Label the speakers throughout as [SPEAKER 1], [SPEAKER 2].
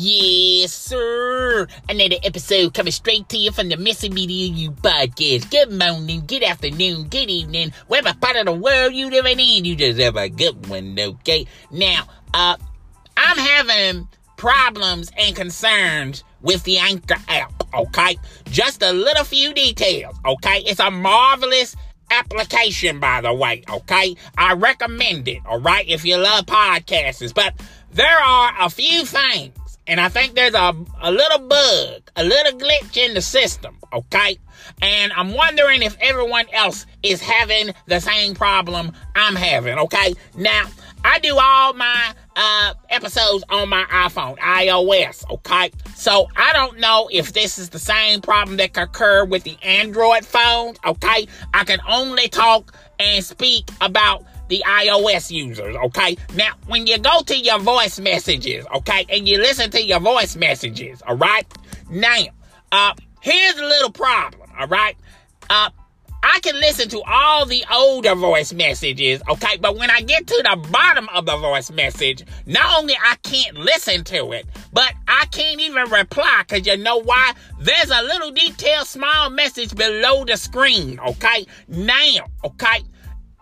[SPEAKER 1] Yes, sir. Another episode coming straight to you from the Missy Media You podcast. Good morning, good afternoon, good evening, whatever part of the world you living in. You just have a good one, okay? Now, uh, I'm having problems and concerns with the Anchor app, okay? Just a little few details, okay? It's a marvelous application, by the way, okay? I recommend it, all right, if you love podcasts. But there are a few things and I think there's a, a little bug, a little glitch in the system, okay? And I'm wondering if everyone else is having the same problem I'm having, okay? Now, I do all my uh, episodes on my iPhone, iOS, okay? So I don't know if this is the same problem that could occur with the Android phones, okay? I can only talk and speak about the iOS users, okay? Now, when you go to your voice messages, okay, and you listen to your voice messages, all right? Now, uh, here's a little problem, all right? Uh, I can listen to all the older voice messages, okay? But when I get to the bottom of the voice message, not only I can't listen to it, but I can't even reply because you know why? There's a little detailed small message below the screen, okay? Now, okay?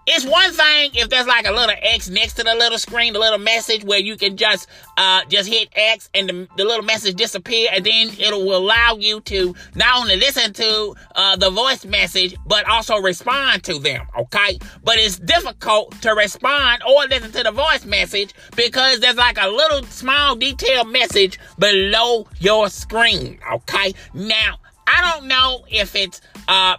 [SPEAKER 1] It's one thing if there's like a little X next to the little screen, the little message where you can just uh just hit X and the, the little message disappear and then it will allow you to not only listen to uh the voice message but also respond to them, okay? But it's difficult to respond or listen to the voice message because there's like a little small detailed message below your screen, okay? Now, I don't know if it's uh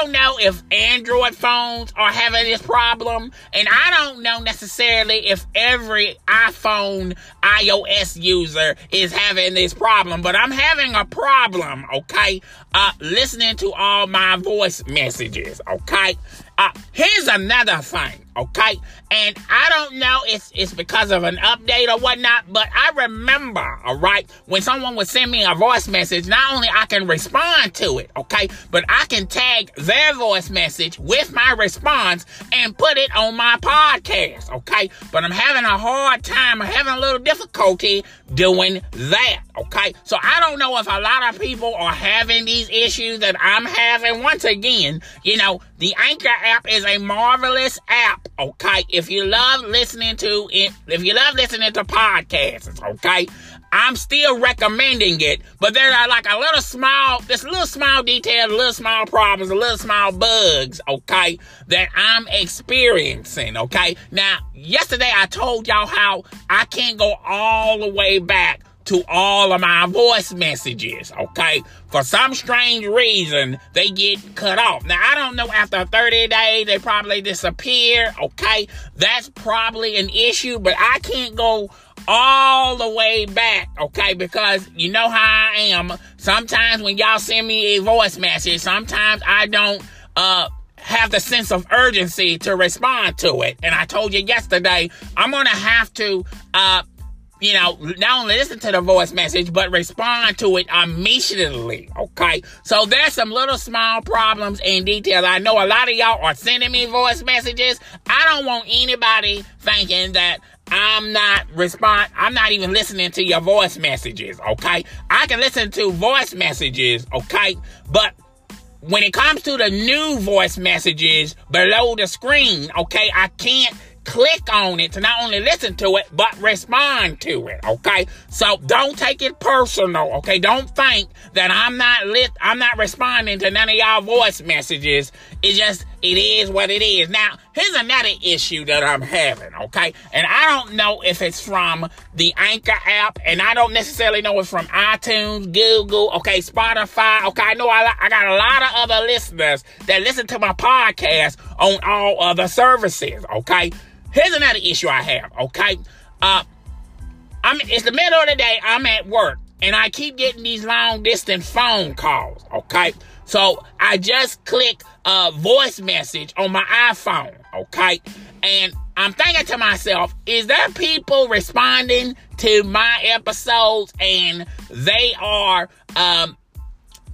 [SPEAKER 1] don't know if Android phones are having this problem, and I don't know necessarily if every iPhone iOS user is having this problem, but I'm having a problem, okay? Uh, listening to all my voice messages, okay? Uh, here's another thing, okay? And I don't know if it's because of an update or whatnot, but I remember, all right, when someone would send me a voice message, not only I can respond to it, okay, but I can tag their voice message with my response and put it on my podcast, okay? But I'm having a hard time, I'm having a little difficulty doing that, okay? So I don't know if a lot of people are having these issues that I'm having. Once again, you know, the Anchor app is a marvelous app, okay? If you love listening to it, if you love listening to podcasts, okay? I'm still recommending it, but there are like a little small, this little small detail, little small problems, little small bugs, okay, that I'm experiencing, okay? Now, yesterday I told y'all how I can't go all the way back to all of my voice messages, okay? For some strange reason, they get cut off. Now, I don't know, after 30 days, they probably disappear, okay? That's probably an issue, but I can't go all the way back, okay? Because you know how I am. Sometimes when y'all send me a voice message, sometimes I don't, uh, have the sense of urgency to respond to it. And I told you yesterday, I'm gonna have to, uh, you know, not only listen to the voice message, but respond to it immediately. Okay. So there's some little small problems and details. I know a lot of y'all are sending me voice messages. I don't want anybody thinking that I'm not respond I'm not even listening to your voice messages, okay? I can listen to voice messages, okay? But when it comes to the new voice messages below the screen, okay, I can't click on it to not only listen to it, but respond to it. Okay. So don't take it personal. Okay. Don't think that I'm not lit, I'm not responding to none of y'all voice messages. It's just, it is what it is. Now, here's another issue that I'm having. Okay. And I don't know if it's from the Anchor app and I don't necessarily know it's from iTunes, Google, okay, Spotify. Okay. I know I, I got a lot of other listeners that listen to my podcast on all other services. Okay. Here's another issue I have, okay? Uh, I'm it's the middle of the day, I'm at work, and I keep getting these long distance phone calls, okay? So I just click a voice message on my iPhone, okay? And I'm thinking to myself, is there people responding to my episodes and they are um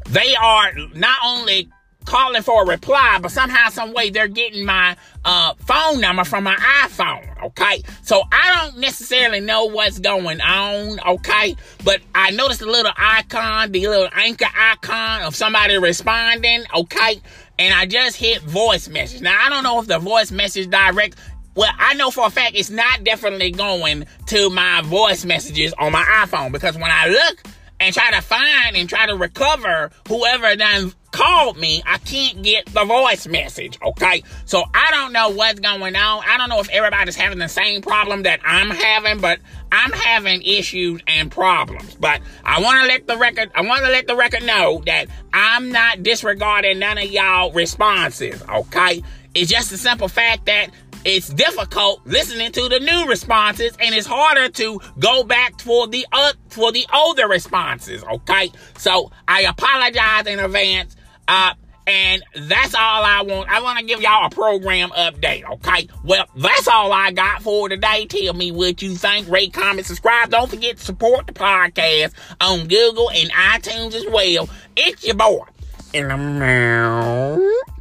[SPEAKER 1] they are not only calling for a reply, but somehow, some way, they're getting my uh, phone number from my iPhone. okay? So I don't necessarily know what's going on, okay? But I noticed a little icon, the little anchor icon of somebody responding, okay? And I just hit voice message. Now, I don't know if the voice message direct well, I know for a fact it's not definitely going to my voice messages on my iPhone because when I look and try to find and try to recover whoever done called me, I can't get the voice message, okay? So I don't know what's going on. I don't know if everybody's having the same problem that I'm having, but I'm having issues and problems. But I want to let the record I want to let the record know that I'm not disregarding none of y'all responses, okay? It's just the simple fact that it's difficult listening to the new responses and it's harder to go back for the uh, for the older responses okay so i apologize in advance and that's all I want. I want to give y'all a program update, okay? Well, that's all I got for today. Tell me what you think. Rate, comment, subscribe. Don't forget to support the podcast on Google and iTunes as well. It's your boy. In the mouth.